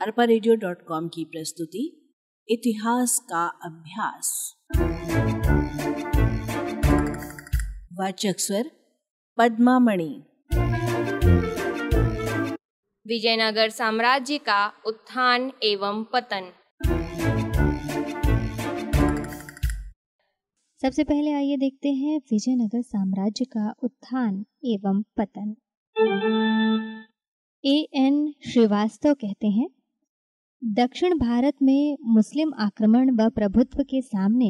Arpa radio dot com की प्रस्तुति इतिहास का अभ्यास। वाचक स्वर पद्मामणि। विजयनगर साम्राज्य का उत्थान एवं पतन। सबसे पहले आइए देखते हैं विजयनगर साम्राज्य का उत्थान एवं पतन। ए एन श्रीवास्तव कहते हैं, दक्षिण भारत में मुस्लिम आक्रमण व प्रभुत्व के सामने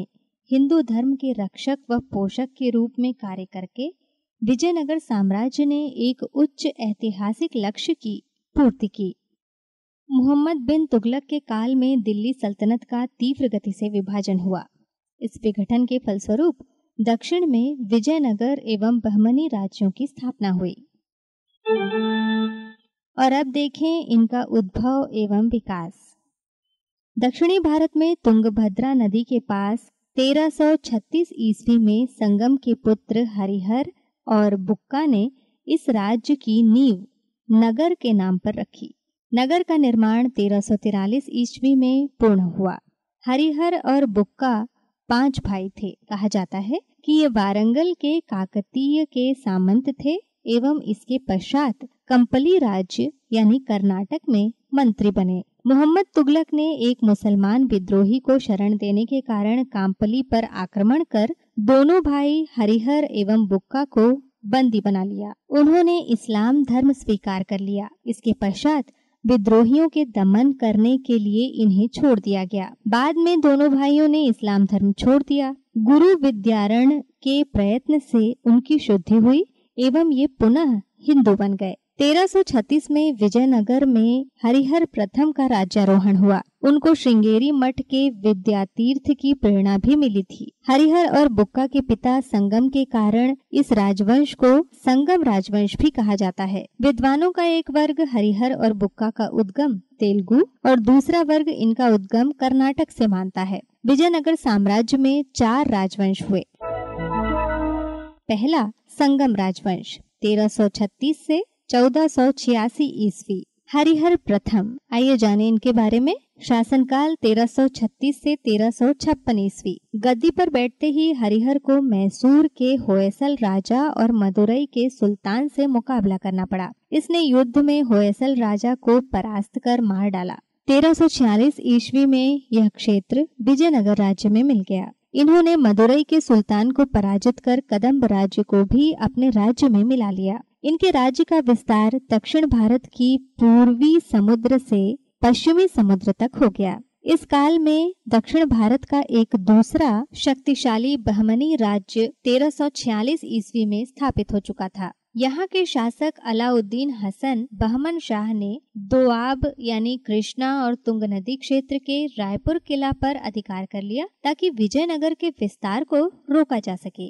हिंदू धर्म के रक्षक व पोषक के रूप में कार्य करके विजयनगर साम्राज्य ने एक उच्च ऐतिहासिक लक्ष्य की पूर्ति की। मोहम्मद बिन तुगलक के काल में दिल्ली सल्तनत का तीव्र गति से विभाजन हुआ। इस विघटन के फलस्वरूप दक्षिण में विजयनगर एवं बहमनी राज्यों की स्थापना हुई। और अब देखें इनका उद्भव एवं विकास। दक्षिणी भारत में तुंगभद्रा नदी के पास 1336 ईस्वी में संगम के पुत्र हरिहर और बुक्का ने इस राज्य की नींव नगर के नाम पर रखी। नगर का निर्माण तेरह ईस्वी में पूर्ण हुआ। हरिहर और बुक्का पाँच भाई थे। कहा जाता है कि ये वारंगल के काकतीय के सामंत थे। एवं इसके पश्चात कंपली राज्य, यानी कर्नाटक में, मंत्री बने। मोहम्मद तुगलक ने एक मुसलमान विद्रोही को शरण देने के कारण काम्पली पर आक्रमण कर दोनों भाई हरिहर एवं बुक्का को बंदी बना लिया। उन्होंने इस्लाम धर्म स्वीकार कर लिया। इसके पश्चात विद्रोहियों के दमन करने के लिए इन्हें छोड़ दिया गया। बाद में दोनों भाइयों ने इस्लाम धर्म छोड़ दिया। गुरु विद्यारण के प्रयत्न से उनकी शुद्धि हुई। एवं ये पुनः हिंदू बन गए। 1336 में विजयनगर में हरिहर प्रथम का राज्यारोहण हुआ। उनको श्रृंगेरी मठ के विद्यातीर्थ की प्रेरणा भी मिली थी। हरिहर और बुक्का के पिता संगम के कारण इस राजवंश को संगम राजवंश भी कहा जाता है। विद्वानों का एक वर्ग हरिहर और बुक्का का उद्गम तेलुगु और दूसरा वर्ग इनका उद्गम कर्नाटक से मानता है। विजयनगर साम्राज्य में चार राजवंश हुए। पहला संगम राजवंश 1336 से चौदह सौ छियासी ईस्वी। हरिहर प्रथम। आइए जाने इनके बारे में। शासनकाल 1336 से तेरह ईस्वी। गद्दी पर बैठते ही हरिहर को मैसूर के होयसल राजा और मदुरई के सुल्तान से मुकाबला करना पड़ा। इसने युद्ध में होयसल राजा को परास्त कर मार डाला। तेरह ईस्वी में यह क्षेत्र विजयनगर राज्य में मिल गया। इन्होंने मदुरई के सुल्तान को पराजित कर कदम्ब राज्य को भी अपने राज्य में मिला लिया। इनके राज्य का विस्तार दक्षिण भारत की पूर्वी समुद्र से पश्चिमी समुद्र तक हो गया। इस काल में दक्षिण भारत का एक दूसरा शक्तिशाली बहमनी राज्य 1346 ईस्वी में स्थापित हो चुका था। यहाँ के शासक अलाउद्दीन हसन बहमन शाह ने दोआब यानी कृष्णा और तुंग नदी क्षेत्र के रायपुर किला पर अधिकार कर लिया ताकि विजयनगर के विस्तार को रोका जा सके।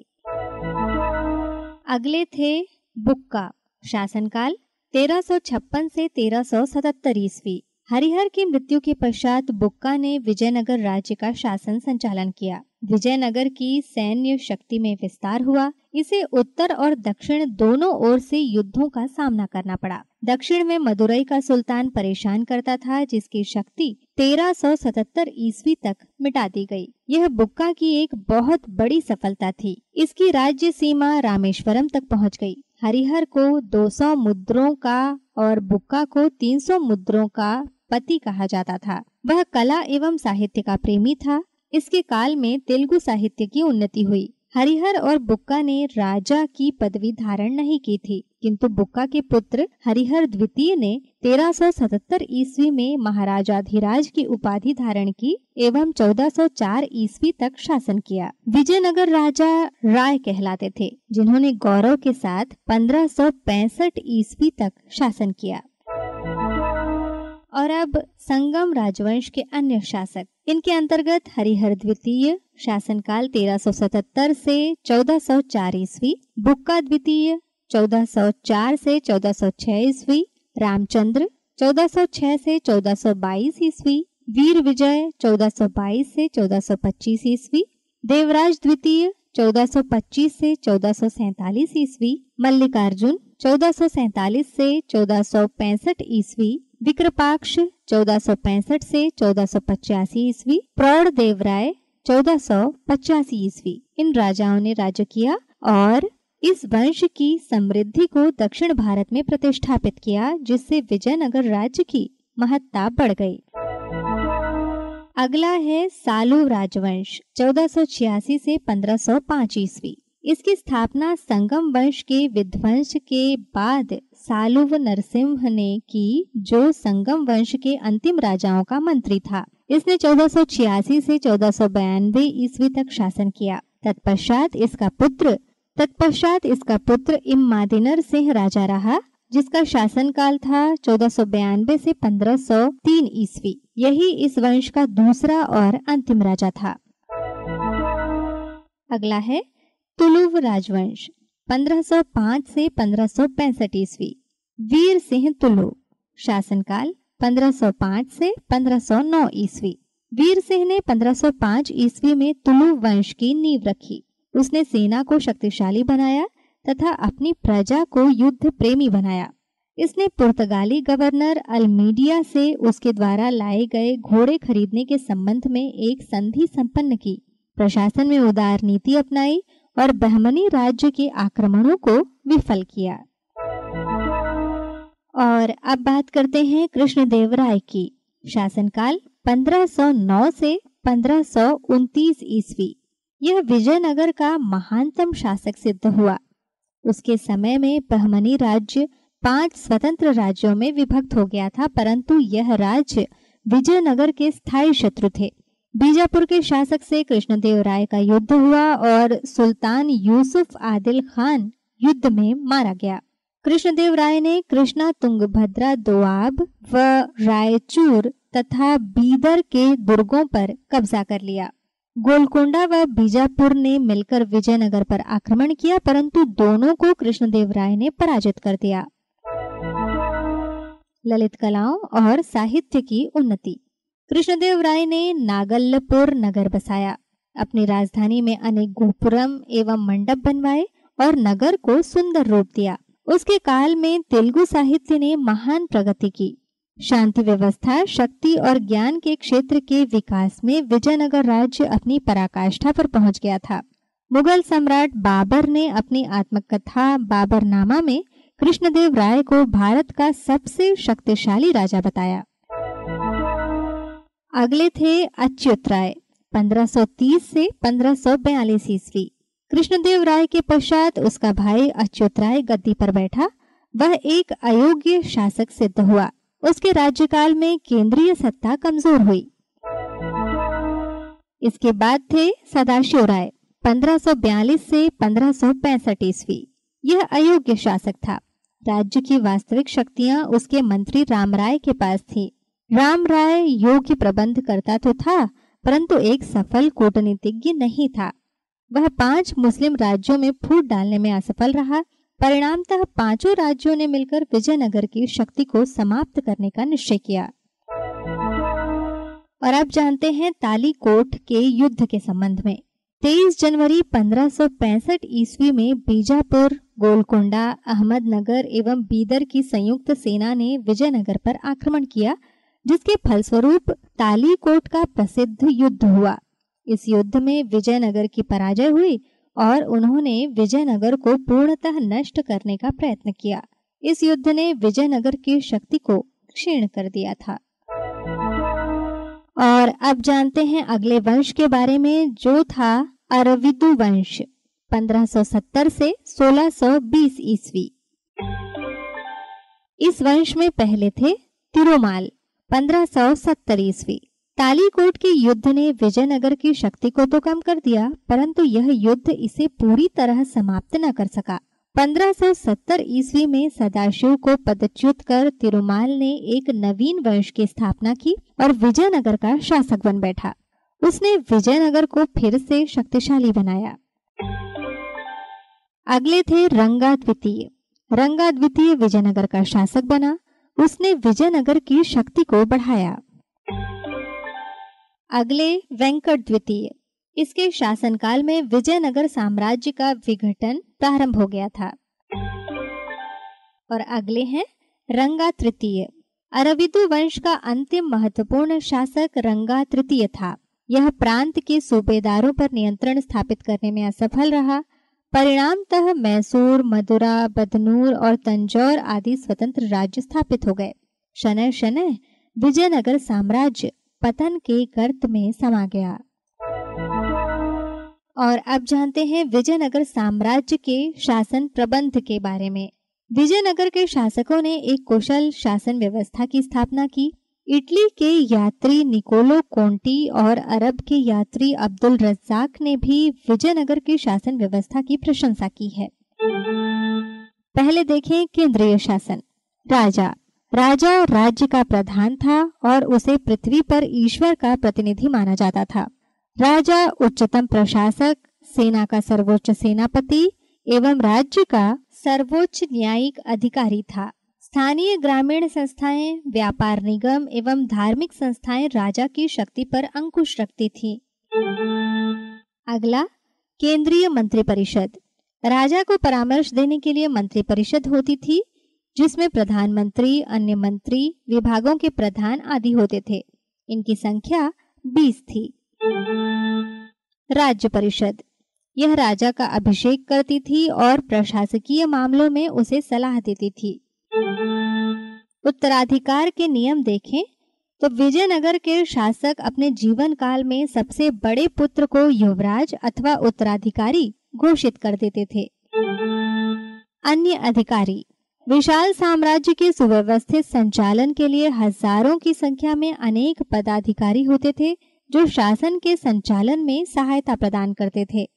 अगले थे बुक्का, शासनकाल 1356 से 1377 ईस्वी। हरिहर की मृत्यु के पश्चात बुक्का ने विजयनगर राज्य का शासन संचालन किया। विजयनगर की सैन्य शक्ति में विस्तार हुआ। इसे उत्तर और दक्षिण दोनों ओर से युद्धों का सामना करना पड़ा। दक्षिण में मदुरई का सुल्तान परेशान करता था, जिसकी शक्ति 1377 ईस्वी तक मिटा दी गई। यह बुक्का की एक बहुत बड़ी सफलता थी। इसकी राज्य सीमा रामेश्वरम तक पहुँच गई। हरिहर को 200 मुद्रों का और बुक्का को 300 मुद्रों का पति कहा जाता था। वह कला एवं साहित्य का प्रेमी था। इसके काल में तेलुगु साहित्य की उन्नति हुई। हरिहर और बुक्का ने राजा की पदवी धारण नहीं की थी, किंतु बुक्का के पुत्र हरिहर द्वितीय ने 1377 ईस्वी में महाराजाधिराज की उपाधि धारण की एवं 1404 ईस्वी तक शासन किया। विजयनगर राजा राय कहलाते थे, जिन्होंने गौरव के साथ 1565 ईस्वी तक शासन किया। और अब संगम राजवंश के अन्य शासक। इनके अंतर्गत हरिहर द्वितीय, शासनकाल 1377 से 1404 ईस्वी, बुक्का द्वितीय 1404 से 1406 ईस्वी, रामचंद्र 1406 से 1422 ईस्वी, वीर विजय 1422 से 1425 ईस्वी, देवराज द्वितीय 1425 से 1447 ईस्वी, मल्लिकार्जुन चौदह से चौदह ईस्वी, विक्रपाक्ष चौदह से चौदह ईस्वी प्रौढ़ देवराय चौदह ईस्वी। इन राजाओं ने राज्य किया और इस वंश की समृद्धि को दक्षिण भारत में प्रतिष्ठापित किया, जिससे विजयनगर राज्य की महत्ता बढ़ गई। अगला है सालू राजवंश 1486 से 1505 ईस्वी। इसकी स्थापना संगम वंश के विध्वंस के बाद सालुव नरसिंह ने की, जो संगम वंश के अंतिम राजाओं का मंत्री था। इसने 1486 से चौदह सौ ईस्वी तक शासन किया। तत्पश्चात इसका पुत्र, तत्पश्चात इसका पुत्र इमादिनर सिंह राजा रहा, जिसका शासनकाल था चौदह से 1503 ईस्वी। यही इस वंश का दूसरा और अंतिम राजा था। अगला है तुलुव राजवंश 1505 से 1565 ईस्वी। वीर सिंह तुलु, शासनकाल 1505 से 1509 ईस्वी। वीर सिंह ने 1505 ईस्वी में तुलु वंश की नींव रखी। उसने सेना को शक्तिशाली बनाया तथा अपनी प्रजा को युद्ध प्रेमी बनाया। इसने पुर्तगाली गवर्नर अल्मीडिया से उसके द्वारा लाए गए घोड़े खरीदने के संबंध में एक संधि संपन्न की। प्रशासन में उदार नीति अपनाई और बहमनी राज्य के आक्रमणों को विफल किया। और अब बात करते हैं कृष्णदेव राय की। शासनकाल 1509 से 1529 ईस्वी। यह विजयनगर का महानतम शासक सिद्ध हुआ। उसके समय में बहमनी राज्य पाँच स्वतंत्र राज्यों में विभक्त हो गया था, परंतु यह राज्य विजयनगर के स्थायी शत्रु थे। बीजापुर के शासक से कृष्णदेव राय का युद्ध हुआ और सुल्तान यूसुफ आदिल खान युद्ध में मारा गया। कृष्णदेव राय ने कृष्णा तुंगभद्रा दोआब व रायचूर तथा बीदर के दुर्गों पर कब्जा कर लिया। गोलकोंडा व बीजापुर ने मिलकर विजयनगर पर आक्रमण किया, परंतु दोनों को कृष्णदेव राय ने पराजित कर दिया। ललित कलाओं और साहित्य की उन्नति। कृष्णदेव राय ने नागल्लपुर नगर बसाया। अपनी राजधानी में अनेक गोपुरम एवं मंडप बनवाए और नगर को सुंदर रूप दिया। उसके काल में तेलुगु साहित्य ने महान प्रगति की। शांति व्यवस्था, शक्ति और ज्ञान के क्षेत्र के विकास में विजयनगर राज्य अपनी पराकाष्ठा पर पहुँच गया था। मुगल सम्राट बाबर ने अपनी आत्मकथा बाबरनामा में कृष्णदेव राय को भारत का सबसे शक्तिशाली राजा बताया। अगले थे अच्युत राय 1530 से 1542 ईस्वी। कृष्णदेव राय के पश्चात उसका भाई अच्युत राय गद्दी पर बैठा। वह एक अयोग्य शासक सिद्ध हुआ। उसके राज्यकाल में केंद्रीय सत्ता कमज़ोर हुई। इसके बाद थे सदाशिव राय 1542 से पंद्रह ईस्वी। यह अयोग्य शासक था। राज्य की वास्तविक शक्तियाँ उसके मंत्री राम राय के पास थी। राम राय योग्य प्रबंध करता तो था, परंतु एक सफल कूटनीतिज्ञ नहीं था। वह पाँच मुस्लिम राज्यों में फूट डालने में असफल रहा। परिणामतः पाँचों राज्यों ने मिलकर विजयनगर की शक्ति को समाप्त करने का निश्चय किया। और अब जानते हैं तालीकोट के युद्ध के संबंध में। 23 जनवरी 1565 ईस्वी में बीजापुर, गोलकोंडा, अहमदनगर एवं बीदर की संयुक्त सेना ने विजयनगर पर आक्रमण किया। जिसके फलस्वरूप तालीकोट का प्रसिद्ध युद्ध हुआ। इस युद्ध में विजयनगर की पराजय हुई और उन्होंने विजयनगर को पूर्णतः नष्ट करने का प्रयत्न किया। इस युद्ध ने विजयनगर की शक्ति को क्षीण कर दिया था। और अब जानते हैं अगले वंश के बारे में, जो था अरविदु वंश 1570 से 1620 ईस्वी। इस वंश में पहले थे तिरुमाल। 1570 ईस्वी। तालीकोट के युद्ध ने विजयनगर की शक्ति को तो कम कर दिया, परंतु यह युद्ध इसे पूरी तरह समाप्त न कर सका। 1570 ईस्वी में सदाशिव को पदच्युत कर तिरुमाल ने एक नवीन वंश की स्थापना की और विजयनगर का शासक बन बैठा। उसने विजयनगर को फिर से शक्तिशाली बनाया। अगले थे रंगा द्वितीय रंगा द्वितीय विजयनगर का शासक बना। उसने विजयनगर की शक्ति को बढ़ाया। अगले, वेंकट द्वितीय। इसके शासनकाल में विजयनगर साम्राज्य का विघटन प्रारंभ हो गया था। और अगले हैं, रंगा तृतीय। अरविदु वंश का अंतिम महत्वपूर्ण शासक रंगा तृतीय था। यह प्रांत के सूबेदारों पर नियंत्रण स्थापित करने में असफल रहा परिणामतः मैसूर, मदुरा, बदनूर और तंजौर आदि स्वतंत्र राज्य स्थापित हो गए। शनय शनय, विजयनगर साम्राज्य पतन के गर्त में समा गया। और अब जानते हैं विजयनगर साम्राज्य के शासन प्रबंध के बारे में। विजयनगर के शासकों ने एक कुशल शासन व्यवस्था की स्थापना की। इटली के यात्री निकोलो कोंटी और अरब के यात्री अब्दुल रज्जाक ने भी विजयनगर की शासन व्यवस्था की प्रशंसा की है। पहले देखें केंद्रीय शासन। राजा। राजा राज्य का प्रधान था और उसे पृथ्वी पर ईश्वर का प्रतिनिधि माना जाता था। राजा उच्चतम प्रशासक, सेना का सर्वोच्च सेनापति एवं राज्य का सर्वोच्च न्यायिक अधिकारी था। स्थानीय ग्रामीण संस्थाएँ, व्यापार निगम एवं धार्मिक संस्थाएँ राजा की शक्ति पर अंकुश रखती थी। अगला, केंद्रीय मंत्रिपरिषद। राजा को परामर्श देने के लिए मंत्रिपरिषद होती थी, जिसमें प्रधानमंत्री, अन्य मंत्री, विभागों के प्रधान आदि होते थे। इनकी संख्या 20 थी। राज्य परिषद। यह राजा का अभिषेक करती थी और प्रशासकीय मामलों में उसे सलाह देती थी। उत्तराधिकार के नियम देखें तो विजयनगर के शासक अपने जीवन काल में सबसे बड़े पुत्र को युवराज अथवा उत्तराधिकारी घोषित कर देते थे। अन्य अधिकारी, विशाल साम्राज्य के सुव्यवस्थित संचालन के लिए हज़ारों की संख्या में अनेक पदाधिकारी होते थे, जो शासन के संचालन में सहायता प्रदान करते थे।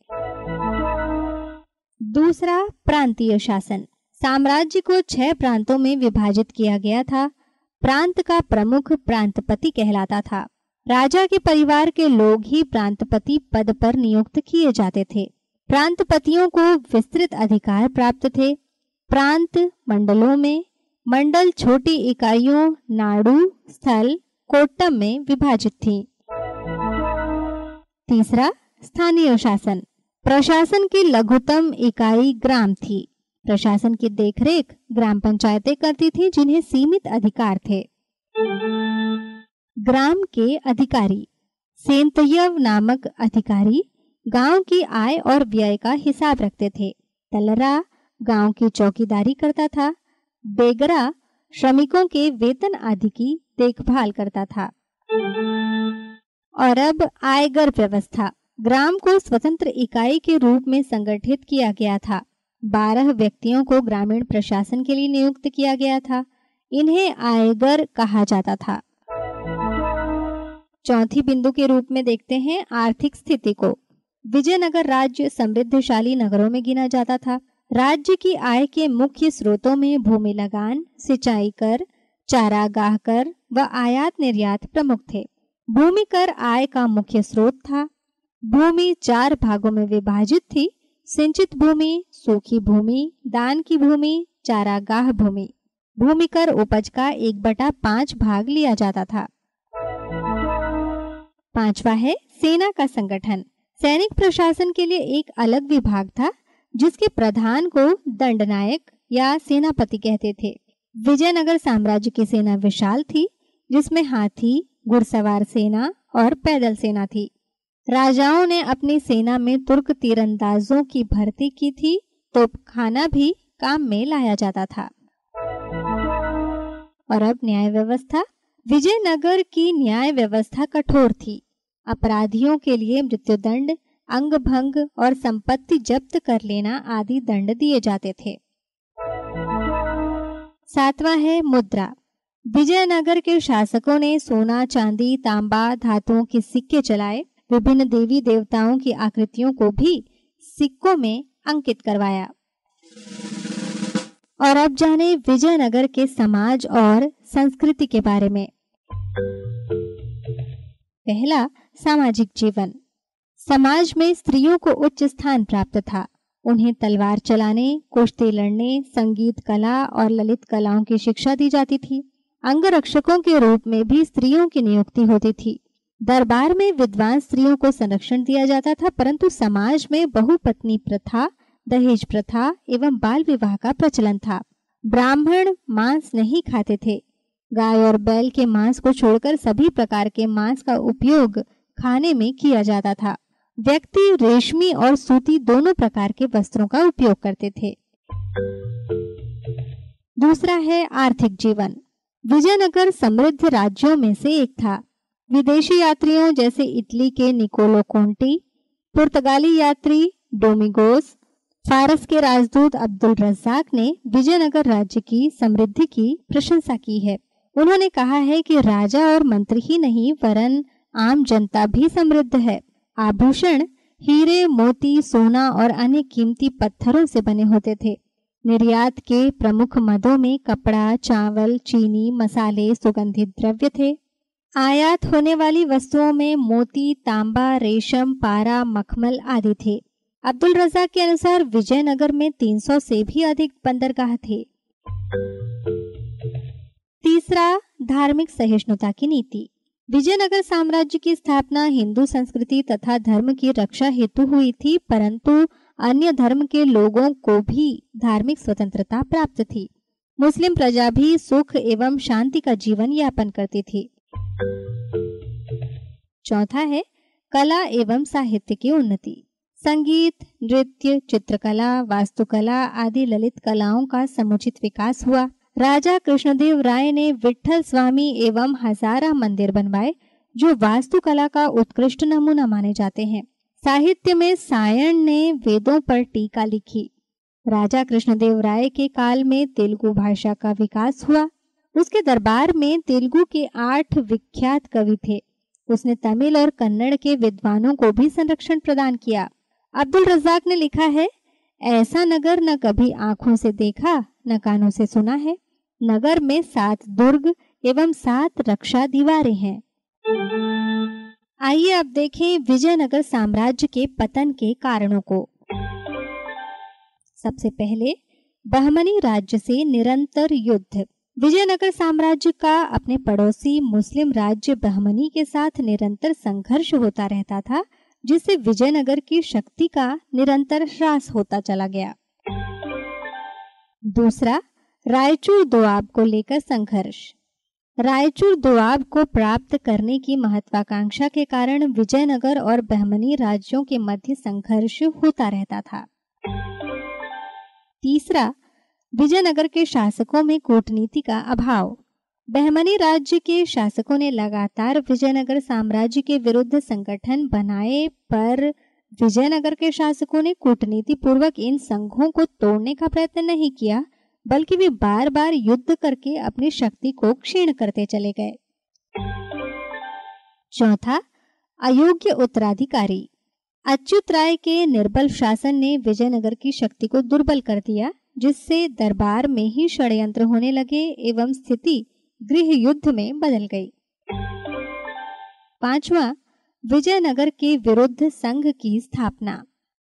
दूसरा, प्रांतीय शासन। साम्राज्य को छह प्रांतों में विभाजित किया गया था। प्रांत का प्रमुख प्रांतपति कहलाता था। राजा के परिवार के लोग ही प्रांतपति पद पर नियुक्त किए जाते थे। प्रांतपतियों को विस्तृत अधिकार प्राप्त थे। प्रांत मंडलों में, मंडल छोटी इकाइयों, नाडु, स्थल, कोट्टम में विभाजित थी। तीसरा, स्थानीय शासन। प्रशासन की लघुतम इकाई ग्राम थी। प्रशासन की देखरेख ग्राम पंचायतें करती थी, जिन्हें सीमित अधिकार थे। ग्राम के अधिकारी। सेंतयव नामक अधिकारी गाँव की आय और व्यय का हिसाब रखते थे। तलरा गाँव की चौकीदारी करता था। बेगरा श्रमिकों के वेतन आदि की देखभाल करता था। और अब आयगर व्यवस्था। ग्राम को स्वतंत्र इकाई के रूप में संगठित किया गया था। बारह व्यक्तियों को ग्रामीण प्रशासन के लिए नियुक्त किया गया था। इन्हें आयगर कहा जाता था। चौथी बिंदु के रूप में देखते हैं आर्थिक स्थिति को। विजयनगर राज्य समृद्धशाली नगरों में गिना जाता था। राज्य की आय के मुख्य स्रोतों में भूमि लगान, सिंचाई कर, चारागाह कर व आयात निर्यात प्रमुख थे। भूमि कर आय का मुख्य स्रोत था। भूमि चार भागों में विभाजित थी। सिंचित भूमि, सूखी भूमि, दान की भूमि, चारागाह भूमि। भूमि कर उपज का एक बटा पाँच भाग लिया जाता था। पांचवा है सेना का संगठन। सैनिक प्रशासन के लिए एक अलग विभाग था, जिसके प्रधान को दंडनायक या सेनापति कहते थे। विजयनगर साम्राज्य की सेना विशाल थी, जिसमें हाथी, घुड़सवार सेना और पैदल सेना थी। राजाओं ने अपनी सेना में तुर्क तीरंदाजों की भर्ती की थी तो खाना भी काम में लाया जाता था। और अब न्याय व्यवस्था। विजयनगर की न्याय व्यवस्था कठोर थी। अपराधियों के लिए मृत्युदंड अंग भंग और संपत्ति जब्त कर लेना आदि दंड दिए जाते थे। सातवां है मुद्रा। विजयनगर के शासकों ने सोना, चांदी, तांबा, धातुओं के सिक्के चलाए विभिन्न देवी देवताओं की आकृतियों को भी सिक्कों में अंकित करवाया। और अब जाने विजयनगर के समाज और संस्कृति के बारे में। पहला, सामाजिक जीवन। समाज में स्त्रियों को उच्च स्थान प्राप्त था। उन्हें तलवार चलाने, कुश्ती लड़ने, संगीत कला और ललित कलाओं की शिक्षा दी जाती थी। अंगरक्षकों के रूप में भी स्त्रियों की नियुक्ति होती थी। दरबार में विद्वान स्त्रियों को संरक्षण दिया जाता था, परंतु समाज में बहुपत्नी प्रथा, दहेज प्रथा एवं बाल विवाह का प्रचलन था। ब्राह्मण मांस नहीं खाते थे। गाय और बैल के मांस को छोड़कर सभी प्रकार के मांस का उपयोग खाने में किया जाता था। व्यक्ति रेशमी और सूती दोनों प्रकार के वस्त्रों का उपयोग करते थे। दूसरा है आर्थिक जीवन। विजयनगर समृद्ध राज्यों में से एक था। विदेशी यात्रियों जैसे इटली के निकोलो कोंटी, पुर्तगाली यात्री डोमिगोस, फारस के राजदूत अब्दुल रज्जाक ने विजयनगर राज्य की समृद्धि की प्रशंसा की है। उन्होंने कहा है कि राजा और मंत्री ही नहीं, वरन आम जनता भी समृद्ध है। आभूषण, हीरे, मोती, सोना और अन्य कीमती पत्थरों से बने होते थे। निर्यात के प्रमुख मदों में कपड़ा, चावल, चीनी, मसाले, सुगंधित द्रव्य थे। आयात होने वाली वस्तुओं में मोती, तांबा, रेशम, पारा, मखमल आदि थे। अब्दुल रजा के अनुसार विजयनगर में 300 से भी अधिक बंदरगाह थे। तीसरा, धार्मिक सहिष्णुता की नीति। विजयनगर साम्राज्य की स्थापना हिंदू संस्कृति तथा धर्म की रक्षा हेतु हुई थी, परंतु अन्य धर्म के लोगों को भी धार्मिक स्वतंत्रता प्राप्त थी। मुस्लिम प्रजा भी सुख एवं शांति का जीवन यापन करती थी। चौथा है, कला एवं साहित्य की उन्नति। संगीत, नृत्य, चित्रकला, वास्तुकला आदि ललित कलाओं का समुचित विकास हुआ। राजा कृष्णदेव राय ने विठल स्वामी एवं हजारा मंदिर बनवाए, जो वास्तुकला का उत्कृष्ट नमूना माने जाते हैं। साहित्य में सायण ने वेदों पर टीका लिखी। राजा कृष्णदेव राय के काल में तेलुगु भाषा का विकास हुआ। उसके दरबार में तेलुगु के आठ विख्यात कवि थे। उसने तमिल और कन्नड़ के विद्वानों को भी संरक्षण प्रदान किया। अब्दुल रजाक ने लिखा है, ऐसा नगर न कभी आँखों से देखा, न कानों से सुना है। नगर में सात दुर्ग एवं सात रक्षा दीवारें हैं। आइए अब देखें विजयनगर साम्राज्य के पतन के कारणों को। सबसे पहले, बहमनी राज्य से निरंतर युद्ध। विजयनगर साम्राज्य का अपने पड़ोसी मुस्लिम राज्य बहमनी के साथ निरंतर संघर्ष होता रहता था, जिससे विजयनगर की शक्ति का निरंतर ह्रास होता चला गया। दूसरा, रायचूर दोआब को लेकर संघर्ष। रायचूर दोआब को प्राप्त करने की महत्वाकांक्षा के कारण विजयनगर और बहमनी राज्यों के मध्य संघर्ष होता रहता था। तीसरा विजयनगर के शासकों में कूटनीति का अभाव। बहमनी राज्य के शासकों ने लगातार विजयनगर साम्राज्य के विरुद्ध संगठन बनाए, पर विजयनगर के शासकों ने कूटनीति पूर्वक इन संघों को तोड़ने का प्रयत्न नहीं किया, बल्कि वे बार बार युद्ध करके अपनी शक्ति को क्षीण करते चले गए। चौथा, अयोग्य उत्तराधिकारी। अच्युत राय के निर्बल शासन ने विजयनगर की शक्ति को दुर्बल कर दिया। जिससे दरबार में ही षड्यंत्र होने लगे एवं स्थिति गृह युद्ध में बदल गई। पांचवा, विजयनगर के विरुद्ध संघ की स्थापना।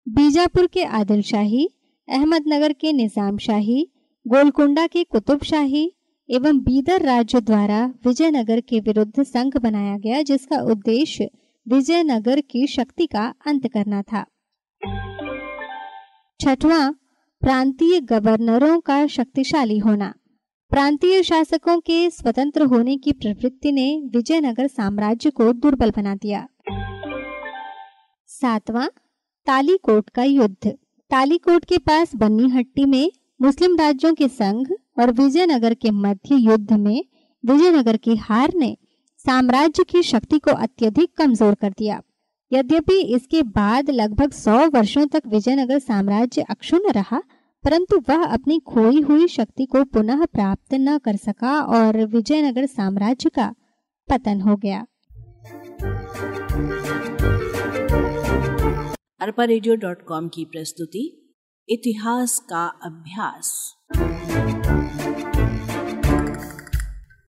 बीजापुर के आदिल शाही अहमदनगर के निज़ाम शाही गोलकुंडा की कुतुबशाही एवं बीदर राज्य द्वारा विजयनगर के विरुद्ध संघ बनाया गया, जिसका उद्देश्य विजयनगर की शक्ति का अंत करना था। छठवां प्रांतीय गवर्नरों का शक्तिशाली होना। प्रांतीय शासकों के स्वतंत्र होने की प्रवृत्ति ने विजयनगर साम्राज्य को दुर्बल बना दिया। सातवां, तालीकोट का युद्ध। तालीकोट के पास बन्नी हट्टी में मुस्लिम राज्यों के संघ और विजयनगर के मध्य युद्ध में विजयनगर की हार ने साम्राज्य की शक्ति को अत्यधिक कमज़ोर कर दिया। यद्यपि इसके बाद लगभग सौ वर्षों तक विजयनगर साम्राज्य अक्षुण्ण रहा, परंतु वह अपनी खोई हुई शक्ति को पुनः प्राप्त न कर सका और विजयनगर साम्राज्य का पतन हो गया। अरपा रेडियो डॉट कॉम की प्रस्तुति, इतिहास का अभ्यास।